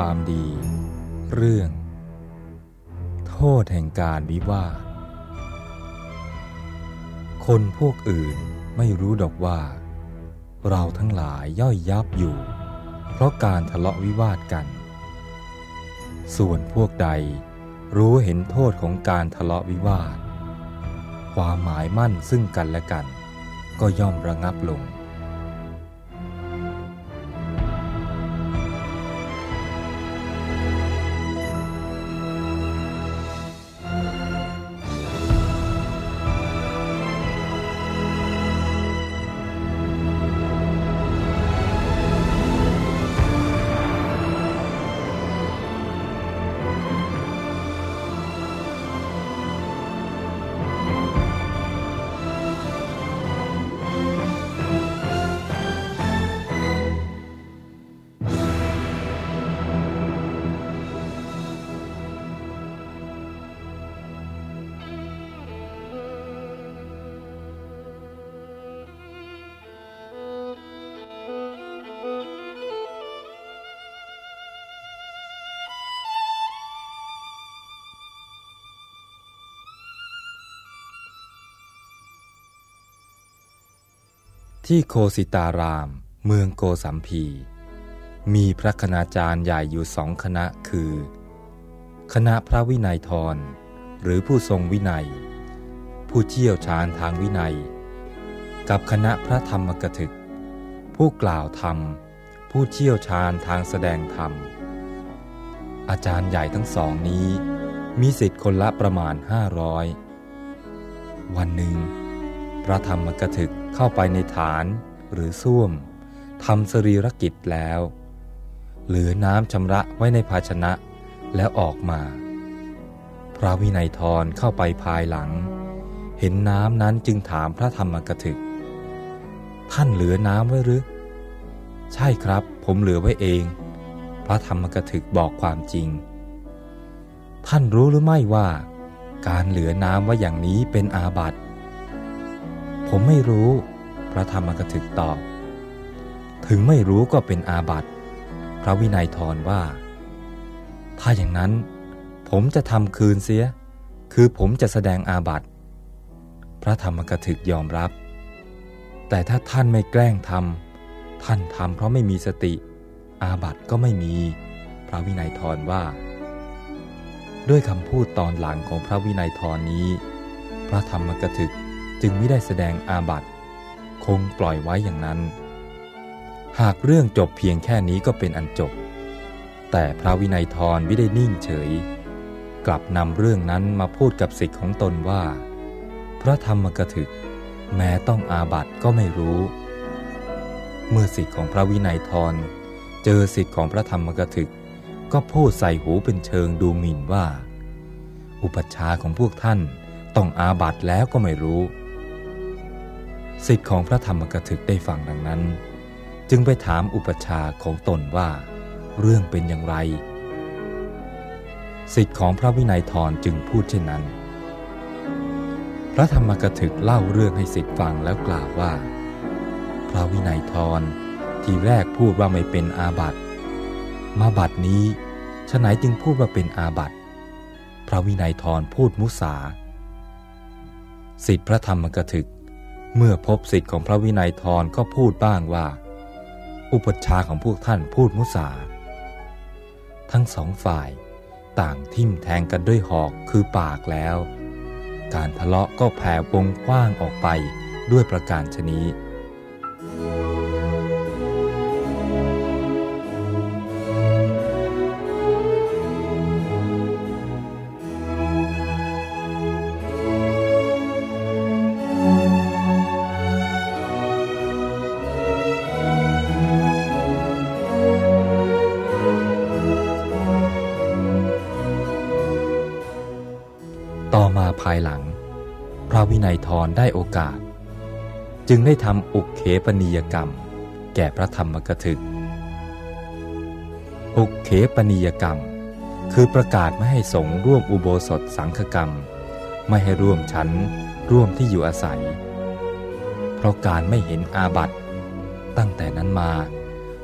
ความดี เรื่อง โทษแห่งการวิวาทคนพวกอื่นไม่รู้ดอกว่า เราทั้งหลายย่อยยับอยู่ เพราะการทะเลาะวิวาทกัน ส่วนพวกใดรู้เห็นโทษของการทะเลาะวิวาท ความหมายมั่นซึ่งกันและกัน ก็ย่อมระงับลง ที่โคสิตาราม เมืองโกสัมพี มีพระคณาจารย์ใหญ่อยู่สองคณะคือ คณะพระวินัยทร หรือผู้ทรงวินัย ผู้เชี่ยวชาญทางวินัย กับคณะพระธรรมกถึก ผู้กล่าวธรรม ผู้เชี่ยวชาญทางแสดงธรรม อาจารย์ใหญ่ทั้งสองนี้ มีสิทธิ์คนละประมาณห้าร้อยวันหนึ่ง พระธรรมกถึกเข้าไปในฐานหรือส้วมทำสรีรกิจแล้ว เหลือน้ำชำระไว้ในภาชนะแล้วออกมา พระวินัยทรเข้าไปภายหลัง เห็นน้ำนั้นจึงถามพระธรรมกถึก ท่านเหลือน้ำไว้หรือ ใช่ครับ ผมเหลือไว้เอง พระธรรมกถึกบอกความจริง ท่านรู้หรือไม่ว่า การเหลือน้ำไว้อย่างนี้เป็นอาบัติ ผมไม่รู้ พระธรรมกถึกตอบ ถึงไม่รู้ก็เป็นอาบัติ พระวินัยทรว่า ถ้าอย่างนั้น ผมจะทำคืนเสีย คือผมจะแสดงอาบัติ พระธรรมกถึกยอมรับ แต่ถ้าท่านไม่แกล้งทำท่านทำเพราะไม่มีสติ อาบัติก็ไม่มี พระวินัยทรว่า ด้วยคำพูดตอนหลังของพระวินัยทรนี้ พระธรรมกถึก จึงไม่ได้แสดงอาบัติ คงปล่อยไว้อย่างนั้น หากเรื่องจบเพียงแค่นี้ก็เป็นอันจบ แต่พระวินัยทรไม่ได้นิ่งเฉย กลับนำเรื่องนั้นมาพูดกับสิทธิ์ของตนว่า พระธรรมกถึก แม้ต้องอาบัติก็ไม่รู้ เมื่อสิทธิ์ของพระวินัยทรเจอสิทธิ์ของพระธรรมกถึก ก็พูดใส่หูเป็นเชิงดูหมิ่นว่า อุปัชฌาย์ของพวกท่านต้องอาบัติแล้วก็ไม่รู้ สิทธิ์ของพระธรรมกถึกได้ฟังดังนั้น จึงไปถามอุปชาของตนว่า เรื่องเป็นอย่างไรสิทธิ์ของพระวินัยทรจึงพูดเช่นนั้น พระธรรมกถึกเล่าเรื่องให้สิทธิ์ฟังแล้วกล่าวว่า พระวินัยทรทีแรกพูดว่าไม่เป็นอาบัติ มาบัดนี้ฉไหนจึงพูดว่าเป็นอาบัติพระวินัยทรพูดมุสาสิทธิพระธรรมกถึก เมื่อพบสิทธิ์ของพระวินัยทรก็พูดบ้างว่า อุปชาของพวกท่านพูดมุสา ทั้งสองฝ่ายต่างทิ่มแทงกันด้วยหอกคือปากแล้ว การทะเลาะก็แผ่วงกว้างออกไปด้วยประการชนี้ ภายหลัง พระวินัยทรได้โอกาส จึงได้ทำอุกเขปนิยกรรม แก่พระธรรมกถึก อุกเขปนิยกรรม คือประกาศไม่ให้สงร่วมอุโบสถสังฆกรรม ไม่ให้ร่วมชั้นร่วมที่อยู่อาศัย เพราะการไม่เห็นอาบัติตั้งแต่นั้นมา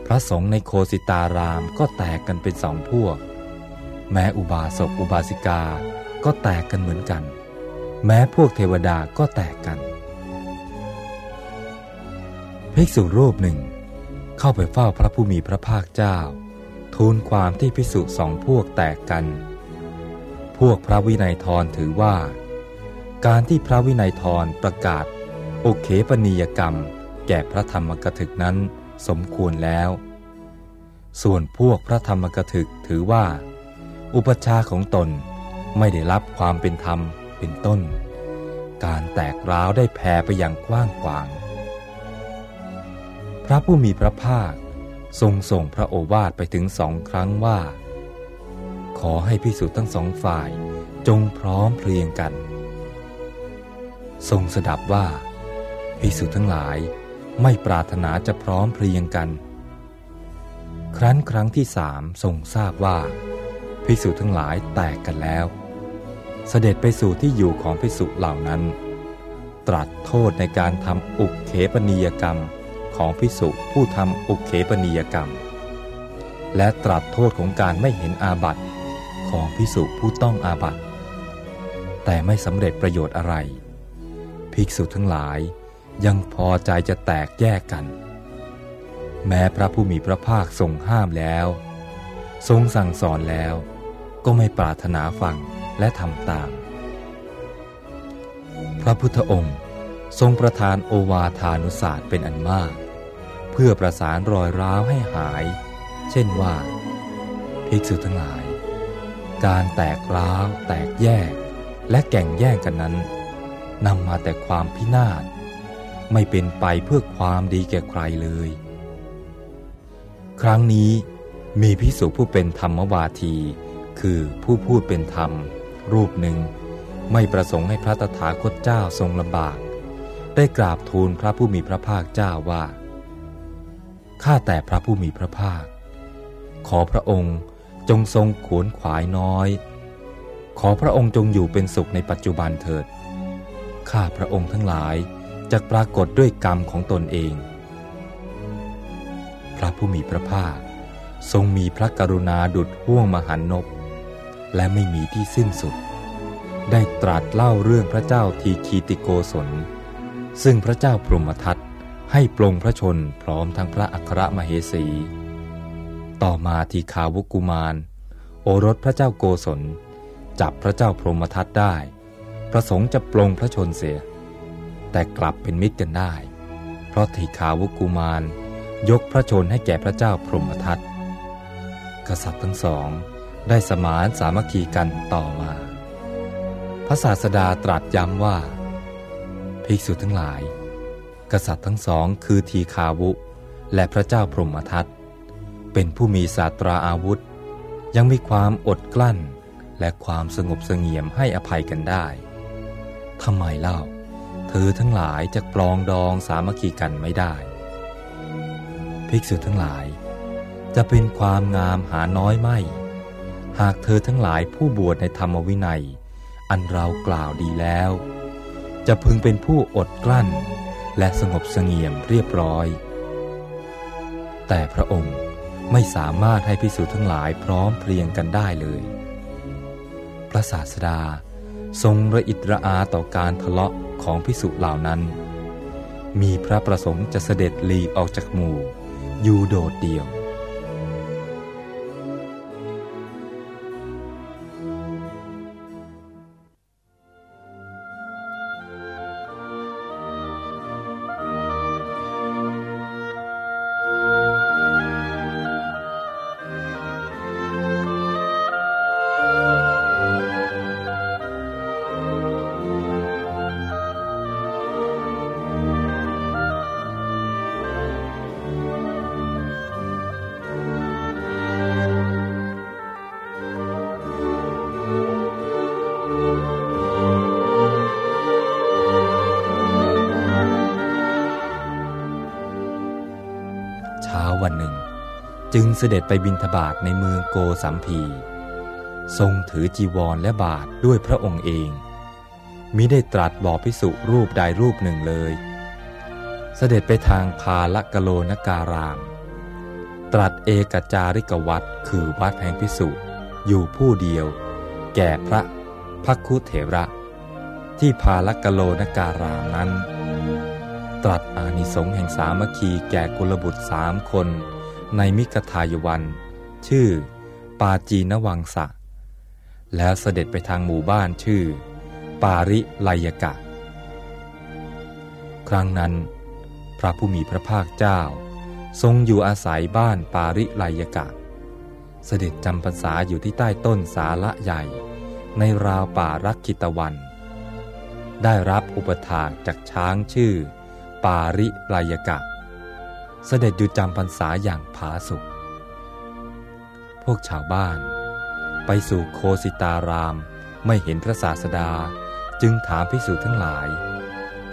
พระสงฆ์ในโคสิตารามก็แตกกันเป็นสองพวก แม้อุบาสกอุบาสิกาก็แตกกันเหมือนกัน แม้พวกเทวดาก็แตกกัน ภิกษุรูปหนึ่ง เข้าไปเฝ้าพระผู้มีพระภาคเจ้า ทูลความที่ภิกษุสองพวกแตกกัน พวกพระวินัยทรถือว่า การที่พระวินัยทรประกาศ โอเคปนิยกรรม แก่พระธรรมกถึกนั้นสมควรแล้ว ส่วนพวกพระธรรมกถึกถือว่า อุปชาของตนไม่ได้รับความเป็นธรรม เป็นต้น การแตกร้าวได้แผ่ไปอย่างกว้างขวาง พระผู้มีพระภาคทรงส่งพระโอวาทไปถึงสองครั้งว่า ขอให้พิสุทั้งสองฝ่ายจงพร้อมเพรียงกัน ทรงสดับว่าพิสุทั้งหลายไม่ปรารถนาจะพร้อมเพรียงกัน ครั้นครั้งที่สามทรงทราบว่าภิกษุทั้งหลายแตกกันแล้ว เสด็จไปสู่ที่อยู่ของภิกษุเหล่านั้น ตรัสโทษในการทำอุกเขปนิยกรรมของภิกษุผู้ทำอุกเขปนิยกรรม และตรัสโทษของการไม่เห็นอาบัติของภิกษุผู้ต้องอาบัติแต่ไม่สำเร็จประโยชน์อะไร ภิกษุทั้งหลายยังพอใจจะแตกแยกกัน แม้พระผู้มีพระภาคทรงห้ามแล้ว ทรงสั่งสอนแล้วก็ไม่ปรารถนาฟัง และทำตาม พระพุทธองค์ทรงประทานโอวาทานุศาสตร์เป็นอันมาก เพื่อประสานรอยร้าวให้หาย เช่นว่า ภิกษุทั้งหลาย การแตกร้าว แตกแยก และแก่งแย่งกันนั้นนำมาแต่ความพินาศไม่เป็นไปเพื่อความดีแก่ใครเลย ครั้งนี้มีพิสุผู้เป็นธรรมวาที คือผู้พูดเป็นธรรม รูปหนึ่ง ไม่ประสงค์ให้พระตถาคตเจ้าทรงลำบาก ได้กราบทูลพระผู้มีพระภาคเจ้าว่า ข้าแต่พระผู้มีพระภาค ขอพระองค์จงทรงขวนขวายน้อย ขอพระองค์จงอยู่เป็นสุขในปัจจุบันเถิด ข้าพระองค์ทั้งหลายจะปรากฏด้วยกรรมของตนเอง พระผู้มีพระภาคทรงมีพระกรุณาดุดห่วงมหันนบ และไม่มีที่สิ้นสุด ได้ตรัสเล่าเรื่องพระเจ้าทีคีติโกศล ซึ่งพระเจ้าพรหมทัตให้ปลงพระชนพร้อมทั้งพระอัครมเหสี ต่อมาทีขาวุกุมาร โอรสพระเจ้าโกศล จับพระเจ้าพรหมทัตได้ ประสงค์จะปลงพระชนเสีย แต่กลับเป็นมิตรกันได้ เพราะทีขาวุกุมารยกพระชนให้แก่พระเจ้าพรหมทัตกษัตริย์ทั้งสอง ได้สมานสามัคคีกันต่อมา พระศาสดาตรัสย้ำว่า ภิกษุทั้งหลาย กษัตริย์ทั้งสองคือทีขาวุ และพระเจ้าพรหมทัตเป็นผู้มีศาสตราอาวุธ ยังมีความอดกลั้นและความสงบเสงี่ยมให้อภัยกันได้ทำไมเล่า เธอทั้งหลายจะปลองดองสามัคคีกันไม่ได้ ภิกษุทั้งหลาย จะเป็นความงามหาน้อยไม่ หากเธอทั้งหลายผู้บวชในธรรมวินัย อันเรากล่าวดีแล้ว จะพึงเป็นผู้อดกลั้น และสงบเสงี่ยมเรียบร้อย แต่พระองค์ไม่สามารถให้ภิกษุทั้งหลายพร้อมเพรียงกันได้เลย พระศาสดาทรงระอิดระอาต่อการทะเลาะของพิสุเหล่านั้น มีพระประสงค์จะเสด็จลีออกจากหมู่ อยู่โดดเดี่ยว จึงเสด็จไปบินทบาทในเมืองโกสัมพี ทรงถือจีวรและบาทด้วยพระองค์เอง มิได้ตรัสบอกพิสุรูปใดรูปหนึ่งเลย เสด็จไปทางพาละกะโลนการาม ตรัสเอกจาริกวัดคือวัดแห่งพิสุอยู่ผู้เดียว แก่พระพักคุเถระ ที่พาลกะโลนการามนั้น ตรัสอานิสงส์แห่งสามัคคีแก่กุลบุตรสามคน ในมิกทายวัน ชื่อ ปาจีนวังสะ แล้วเสด็จไปทางหมู่บ้านชื่อ ปาริไลยกะ ครั้งนั้น พระผู้มีพระภาคเจ้า ทรงอยู่อาศัยบ้านปาริไลยกะ เสด็จจำพรรษาอยู่ที่ใต้ต้นสาละใหญ่ ในราวป่ารักคิตวัน ได้รับอุปถากจากช้างชื่อ ปาริไลยกะ เสด็จอยู่จำพรรษาอย่างผาสุกพวกชาวบ้าน ไปสู่โคสิตารามไม่เห็นพระศาสดาจึงถามภิกษุทั้งหลาย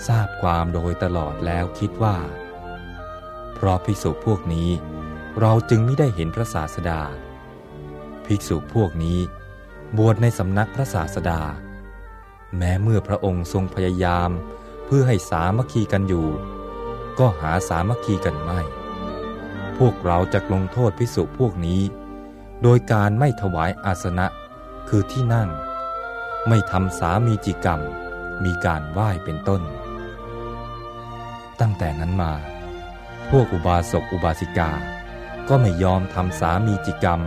ทราบความโดยตลอดแล้วคิดว่า เพราะภิกษุพวกนี้เราจึงไม่ได้เห็นพระศาสดา ภิกษุพวกนี้บวชในสำนักพระศาสดา แม้เมื่อพระองค์ทรงพยายามเพื่อให้สามัคคีกันอยู่ ก็หาสามัคคีกันไม่ พวกเราจะลงโทษภิกษุพวกนี้ โดยการไม่ถวายอาสนะคือที่นั่ง ไม่ทำสามีจิกรรม มีการไหว้เป็นต้น ตั้งแต่นั้นมา พวกอุบาสกอุบาสิกา ก็ไม่ยอมทำสามีจิกรรม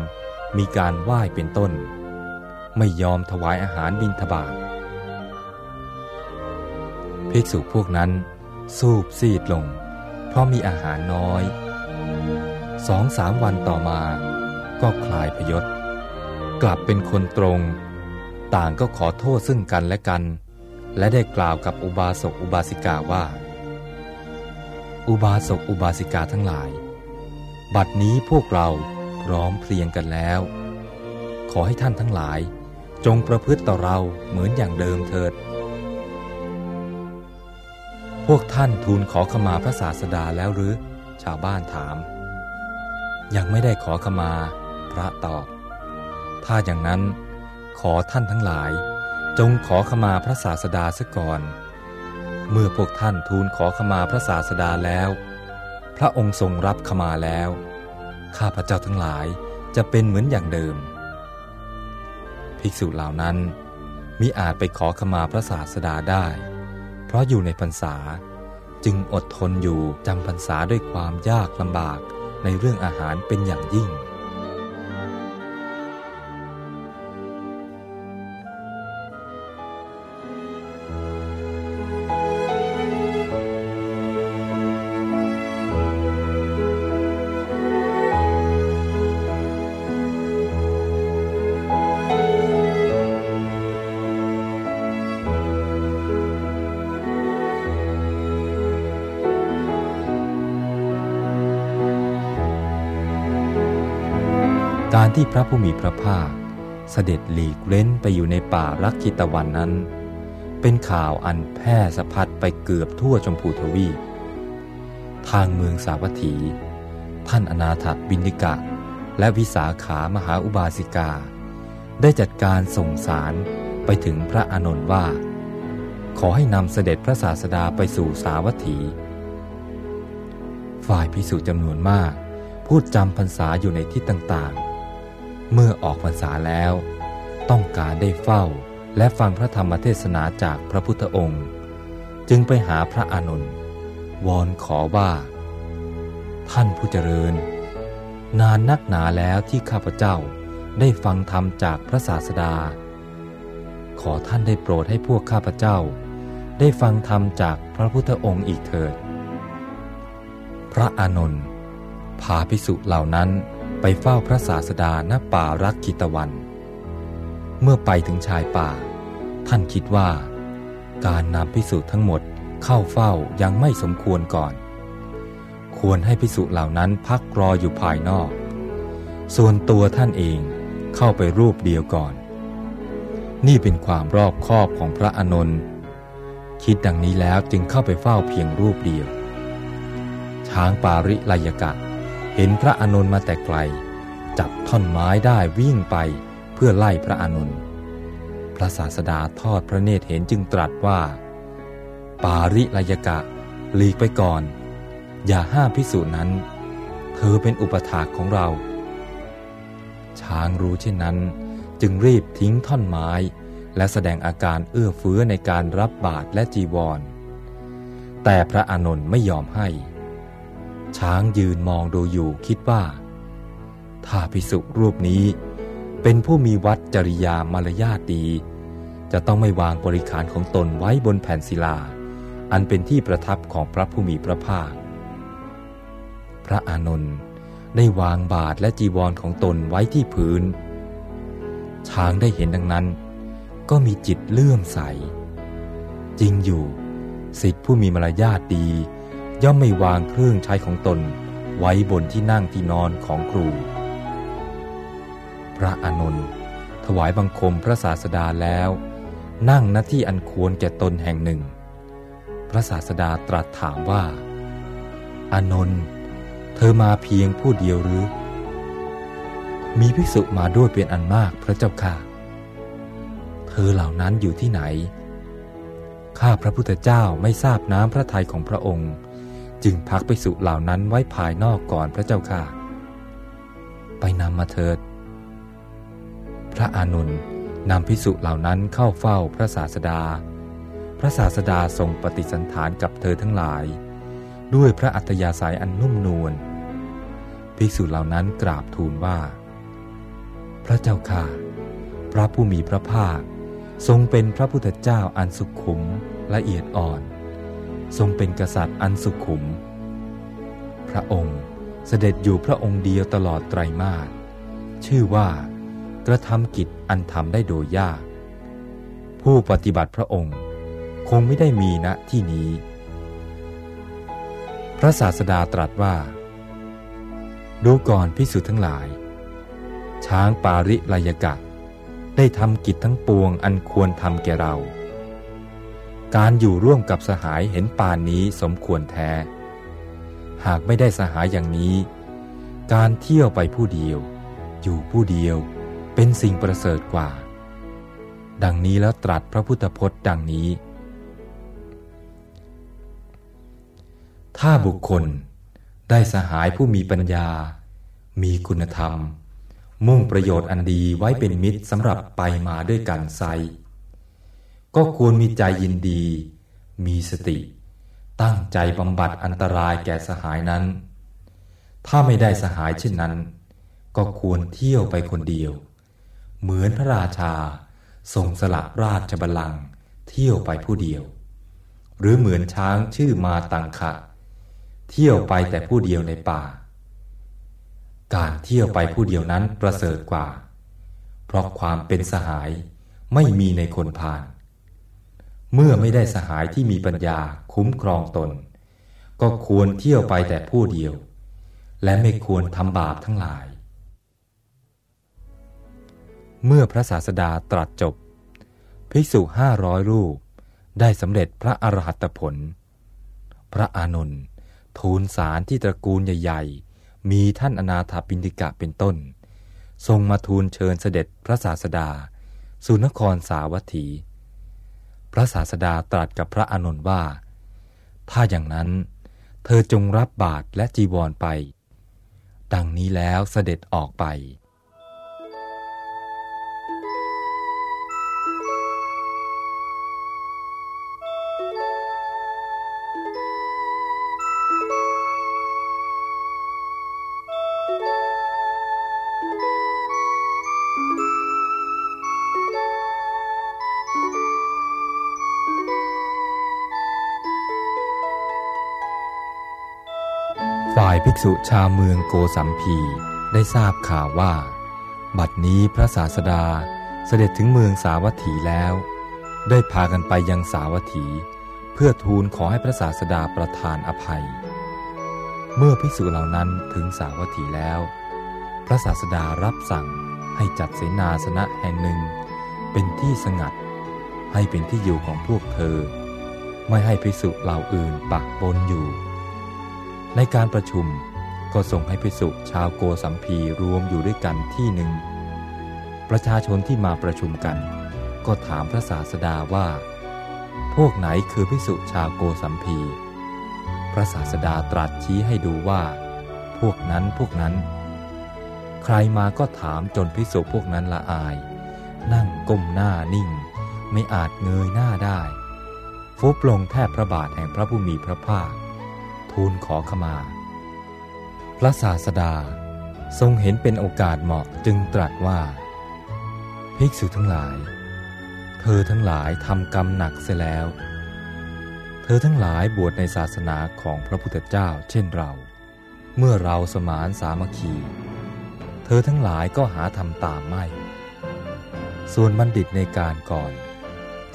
มีการไหว้เป็นต้น ไม่ยอมถวายอาหารบิณฑบาตภิกษุพวกนั้น สูบซีดลง เพราะมีอาหารน้อย สองสามวันต่อมาก็คลายพยศ กลับเป็นคนตรง ต่างก็ขอโทษซึ่งกันและกัน และได้กล่าวกับอุบาสกอุบาสิกาว่า อุบาสกอุบาสิกาทั้งหลาย บัดนี้พวกเราพร้อมเพรียงกันแล้ว ขอให้ท่านทั้งหลาย จงประพฤติต่อเราเหมือนอย่างเดิมเถิด พวกท่านทูลขอขมาพระศาสดาแล้วหรือ ชาวบ้านถาม ยังไม่ได้ขอขมา พระตอบ ถ้าอย่างนั้น ขอท่านทั้งหลาย จงขอขมาพระศาสดาซะก่อน เมื่อพวกท่านทูลขอขมาพระศาสดาแล้ว พระองค์ทรงรับขมาแล้ว ข้าพระเจ้าทั้งหลายจะเป็นเหมือนอย่างเดิม ภิกษุเหล่านั้นมิอาจไปขอขมาพระศาสดาได้ เพราะอยู่ในพรรษา จึงอดทนอยู่จำพรรษาด้วยความยากลำบากในเรื่องอาหารเป็นอย่างยิ่ง ที่พระผู้มีพระภาค เสด็จหลีกเล้นไปอยู่ในป่ารักคิตวันนั้น เป็นข่าวอันแพร่สะพัดไปเกือบทั่วชมพูทวีป ทางเมืองสาวัตถี ท่านอนาถบินิกะ และวิสาขามหาอุบาสิกา ได้จัดการส่งสารไปถึงพระอานนท์ว่า ขอให้นำเสด็จพระศาสดาไปสู่สาวัตถี ฝ่ายพิสุจำนวนมากพูดจำพรรษาอยู่ในที่ต่างๆ เมื่อออกพรรษาแล้ว ต้องการได้เฝ้าและฟังพระธรรมเทศนาจากพระพุทธองค์ จึงไปหาพระอานนท์วอนขอว่า ท่านผู้เจริญ นานนักหนาแล้วที่ข้าพเจ้าได้ฟังธรรมจากพระศาสดา ขอท่านได้โปรดให้พวกข้าพเจ้า ได้ฟังธรรมจากพระพุทธองค์อีกเถิด พระอานนท์พาภิกษุเหล่านั้น ไปเฝ้าพระศาสดาณป่ารักคิตวัน เมื่อไปถึงชายป่า ท่านคิดว่า การนำภิกษุทั้งหมดเข้าเฝ้ายังไม่สมควรก่อน ควรให้ภิกษุเหล่านั้นพักรออยู่ภายนอก ส่วนตัวท่านเองเข้าไปรูปเดียวก่อน นี่เป็นความรอบคอบของพระอานนท์คิดดังนี้แล้วจึงเข้าไปเฝ้าเพียงรูปเดียว ช้างปาริไลยกะ ห็นพระอานนท์มาแต่ไกล จับท่อนไม้ได้วิ่งไปเพื่อไล่พระอานนท์พระศาสดาทอดพระเนตรเห็นจึงตรัสว่า ปาริไลยกะหลีกไปก่อน อย่าห้ามพิสูจน์นั้นเธเธอเป็นอุปถากของเรา ช้างรู้เช่นนั้น จึงรีบทิ้งท่อนไม้ และแสดงอาการเอื้อเฟื้อในการรับบาตรและจีวร แต่พระอานนท์ไม่ยอมให้ ช้างยืนมองดูอยู่คิดว่า ถ้าพิสุรูปนี้ เป็นผู้มีวัดจริยามารยาทดี จะต้องไม่วางบริขารของตนไว้บนแผ่นศิลา อันเป็นที่ประทับของพระผู้มีพระภาค พระอานนท์ได้วางบาทและจีวรของตนไว้ที่พื้น ช้างได้เห็นดังนั้น ก็มีจิตเลื่อมใส จริงอยู่ สิทธิผู้มีมารยาทดี ย่อมไม่วางเครื่องใช้ของตนไว้บนที่นั่งที่นอนของครู พระอานนท์ถวายบังคมพระศาสดาแล้ว นั่งณที่อันควรแก่ตนแห่งหนึ่ง พระศาสดาตรัสถามว่า อานนท์เธอมาเพียงผู้เดียวหรือ มีภิกษุมาด้วยเป็นอันมากพระเจ้าค่ะ เธอเหล่านั้นอยู่ที่ไหน ข้าพระพุทธเจ้าไม่ทราบน้ำพระทัยของพระองค์ จึงพักไปสุเหล่านั้นไว้ภายนอกก่อนพระเจ้าค่ะ ไปนำมาเถิด พระอานนท์นำพิสุเหล่านั้นเข้าเฝ้าพระศาสดา พระศาสดาทรงปฏิสันฐานกับเธอทั้งหลาย ด้วยพระอัตยาสายอันนุ่มนวลภิกษุเหล่านั้นกราบทูลว่า พระเจ้าค่ะ พระผู้มีพระภาค ทรงเป็นพระพุทธเจ้าอันสุขุมละเอียดอ่อน ทรงเป็นกษัตริย์อันสุขุม พระองค์เสด็จอยู่พระองค์เดียวตลอดไตรมาสชื่อว่ากระทำกิจอันทำได้โดยยาก ผู้ปฏิบัติพระองค์คงไม่ได้มีณที่นี้ พระศาสดาตรัสว่า ดูก่อนพิสุทั้งหลาย ช้างปาริลายกะ ได้ทำกิจทั้งปวงอันควรทำแก่เรา การอยู่ร่วมกับสหายเห็นปานนี้สมควรแท้ หากไม่ได้สหายอย่างนี้ การเที่ยวไปผู้เดียว อยู่ผู้เดียวเป็นสิ่งประเสริฐกว่า ดังนี้แล้วตรัสพระพุทธพจน์ดังนี้ ถ้าบุคคลได้สหายผู้มีปัญญา มีคุณธรรม มุ่งประโยชน์อันดีไว้เป็นมิตรสำหรับไปมาด้วยกันไซ ก็ควรมีใจยินดี มีสติ ตั้งใจบำบัดอันตรายแก่สหายนั้น ถ้าไม่ได้สหายเช่นนั้น ก็ควรเที่ยวไปคนเดียว เหมือนพระราชาทรงสละราชบัลลังก์เที่ยวไปผู้เดียว หรือเหมือนช้างชื่อมาตังคะ เที่ยวไปแต่ผู้เดียวในป่า การเที่ยวไปผู้เดียวนั้นประเสริฐกว่า เพราะความเป็นสหายไม่มีในคนพาล เมื่อไม่ได้สหายที่มีปัญญาคุ้มครองตน ก็ควรเที่ยวไปแต่ผู้เดียว และไม่ควรทำบาปทั้งหลาย เมื่อพระศาสดาตรัสจบ ภิกษุห้าร้อยรูปได้สำเร็จพระอรหัตผล พระอานนท์ทูลสารที่ตระกูลใหญ่ ๆ มีท่านอนาถาปินติกะเป็นต้น ทรงมาทูลเชิญเสด็จพระศาสดา สุนครสาวัตถี พระศาสดาตรัสกับพระอานนท์ว่า ถ้าอย่างนั้น เธอจงรับบาตรและจีวรไป ดังนี้แล้วเสด็จออกไป ภิกษุชาวเมืองโกสัมพีได้ทราบข่าวว่า บัดนี้พระศาสดาเสด็จถึงเมืองสาวัตถีแล้ว ได้พากันไปยังสาวัตถี เพื่อทูลขอให้พระศาสดาประทานอภัย เมื่อภิกษุเหล่านั้นถึงสาวัตถีแล้ว พระศาสดารับสั่งให้จัดเสนาสนะแห่งหนึ่ง เป็นที่สงัด ให้เป็นที่อยู่ของพวกเธอ ไม่ให้ภิกษุเหล่าอื่นปักปนอยู่ ในการประชุมก็ส่งให้ภิกษุชาวโกสัมพีรวมอยู่ด้วยกันที่หนึ่ง ประชาชนที่มาประชุมกัน ก็ถามพระศาสดาว่า พวกไหนคือภิกษุชาวโกสัมพี พระศาสดาตรัสชี้ให้ดูว่าพพวกนั้นพวกนั้น ใครมาก็ถามจนพิสุพวกนั้นละอาย นั่งก้มหน้านิ่ง ไม่อาจเงยหน้าได้ ฟุบลงแทบพระบาทแห่งพระผู้มีพระภาค ทูลขอขมา พระศาสดาทรงเห็นเป็นโอกาสเหมาะจึงตรัสว่า ภิกษุทั้งหลาย เธอทั้งหลายทำกรรมหนักเสียแล้ว เธอทั้งหลายบวชในศาสนาของพระพุทธเจ้าเช่นเรา เมื่อเราสมานสามัคคี เธอทั้งหลายก็หาทำตามไม่ ส่วนบัณฑิตในการก่อน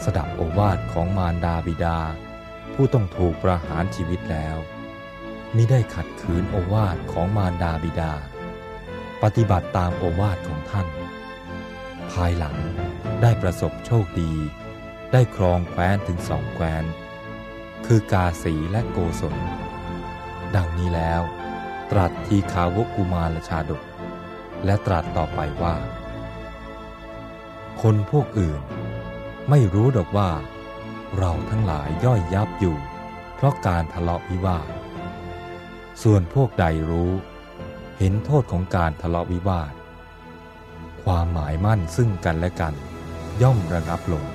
สดับโอวาทของมารดาบิดา ผู้ต้องถูกประหารชีวิตแล้ว มิได้ขัดขืนโอวาทของมารดาบิดา ปฏิบัติตามโอวาทของท่าน ภายหลังได้ประสบโชคดี ได้ครองแคว้นถึงสองแคว้น คือกาสีและโกศล ดังนี้แล้ว ตรัสทีขาวกุมารชาดก และตรัสต่อไปว่า คนพวกอื่น ไม่รู้ดอกว่า เราทั้งหลายย่อยยับอยู่ เพราะการทะเลาะวิวาท ส่วนพวกใดรู้ เห็นโทษของการทะเลาะวิวาท ความหมายมั่นซึ่งกันและกัน ย่อมระงับลง